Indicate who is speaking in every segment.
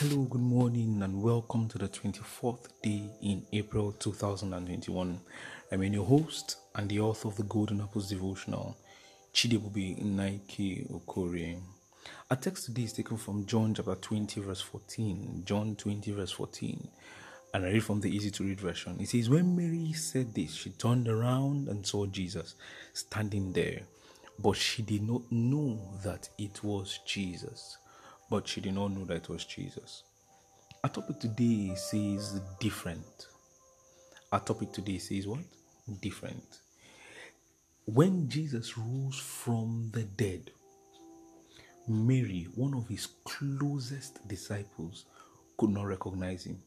Speaker 1: Hello, good morning, and welcome to the 24th day in April 2021. I'm your host and the author of the Golden Apples devotional, Chidibubi Nike Okori. Our text today is taken from John chapter 20, verse 14. John 20, verse 14. And I read from the easy to read version. It says, When Mary said this, she turned around and saw Jesus standing there, but she did not know that it was Jesus but she did not know that it was Jesus. Our topic today says different. Our topic today says what? Different. When Jesus rose from the dead, Mary, one of his closest disciples, could not recognize him.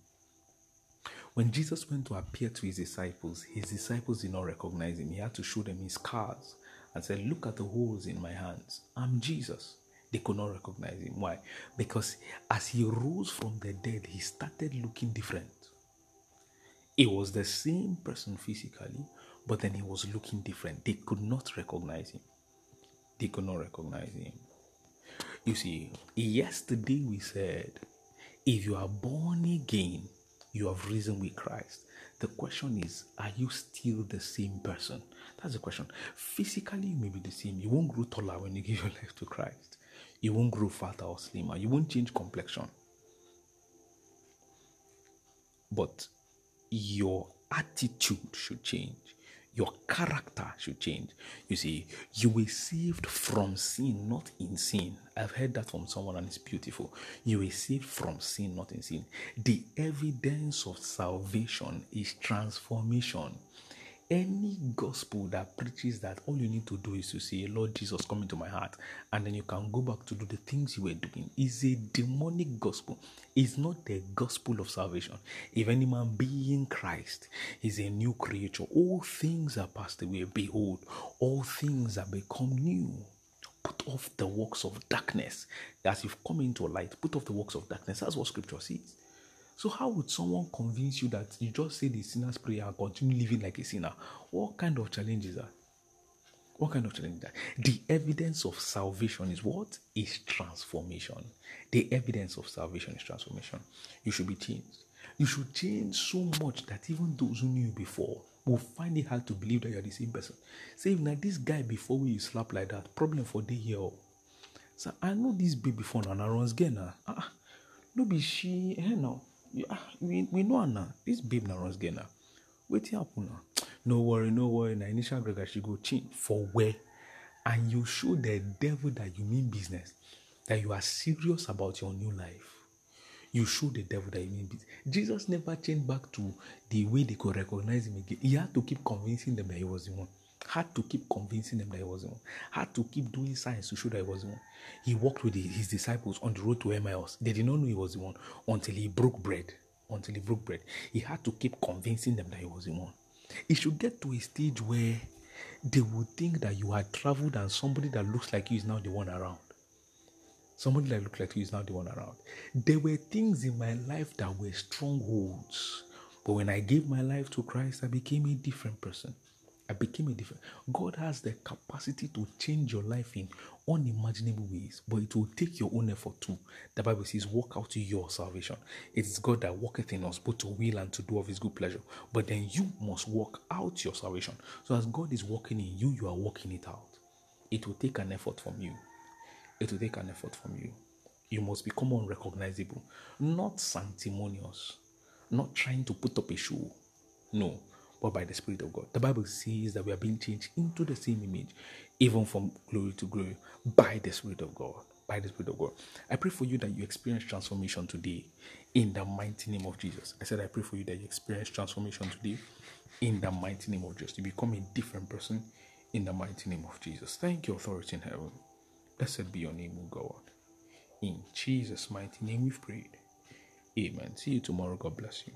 Speaker 1: When Jesus went to appear to his disciples, his disciples did not recognize him. He had to show them his scars and said, Look at the holes in my hands. I'm Jesus. They could not recognize him. Why? Because as he rose from the dead, he started looking different. He was the same person physically, but then he was looking different. They could not recognize him. They could not recognize him. You see, yesterday we said, if you are born again, you have risen with Christ. The question is, are you still the same person? That's the question. Physically, you may be the same. You won't grow taller when you give your life to Christ. You won't grow fatter or slimmer. You won't change complexion. But your attitude should change. Your character should change. You see, you were saved from sin, not in sin. I've heard that from someone and it's beautiful. You were saved from sin, not in sin. The evidence of salvation is transformation any gospel that preaches that all you need to do is to say, Lord Jesus, come into my heart, and then you can go back to do the things you were doing, is a demonic gospel. It's not the gospel of salvation. If any man be in Christ, is a new creature. All things are passed away. Behold, all things are become new. Put off the works of darkness. As you've come into light, put off the works of darkness. That's what scripture says. So, how would someone convince you that you just say the sinner's prayer and continue living like a sinner? What kind of challenge is that? What kind of challenge is that? The evidence of salvation is what? Is transformation. The evidence of salvation is transformation. You should be changed. You should change so much that even those who knew you before will find it hard to believe that you're the same person. Say, now this guy before we slap like that, problem for the year. So I know this baby before now, runs again. Ah, no be she, now Ah, we, we know now. This babe now runs now. Wait happen now. No worry, no worry. Now initial Gregor she go change for where, and you show the devil that you mean business, that you are serious about your new life. You show the devil that you mean business. Jesus never changed back to the way they could recognize him again. He had to keep convincing them that he was the one had to keep convincing them that he was the one, had to keep doing signs to show that he was the one. He walked with his disciples on the road to Emmaus. They did not know he was the one until he broke bread. Until he broke bread, he had to keep convincing them that he was the one. It should get to a stage where they would think that you had traveled and somebody that looks like you is now the one around. Somebody that looks like you is now the one around. There were things in my life that were strongholds. But when I gave my life to Christ, I became a different person. I became a different. God has the capacity to change your life in unimaginable ways, but it will take your own effort too. The Bible says, "Walk out your salvation." It is God that worketh in us both to will and to do of His good pleasure. But then you must work out your salvation. So as God is working in you, you are working it out. It will take an effort from you. It will take an effort from you. You must become unrecognizable, not sanctimonious, not trying to put up a show. No, but by the Spirit of God. The Bible says that we are being changed into the same image, even from glory to glory, by the Spirit of God. By the Spirit of God. I pray for you that you experience transformation today in the mighty name of Jesus. I said, I pray for you that you experience transformation today in the mighty name of Jesus. You become a different person in the mighty name of Jesus. Thank you, authority in heaven. Blessed be your name, O God. In Jesus' mighty name we've prayed. Amen. See you tomorrow. God bless you.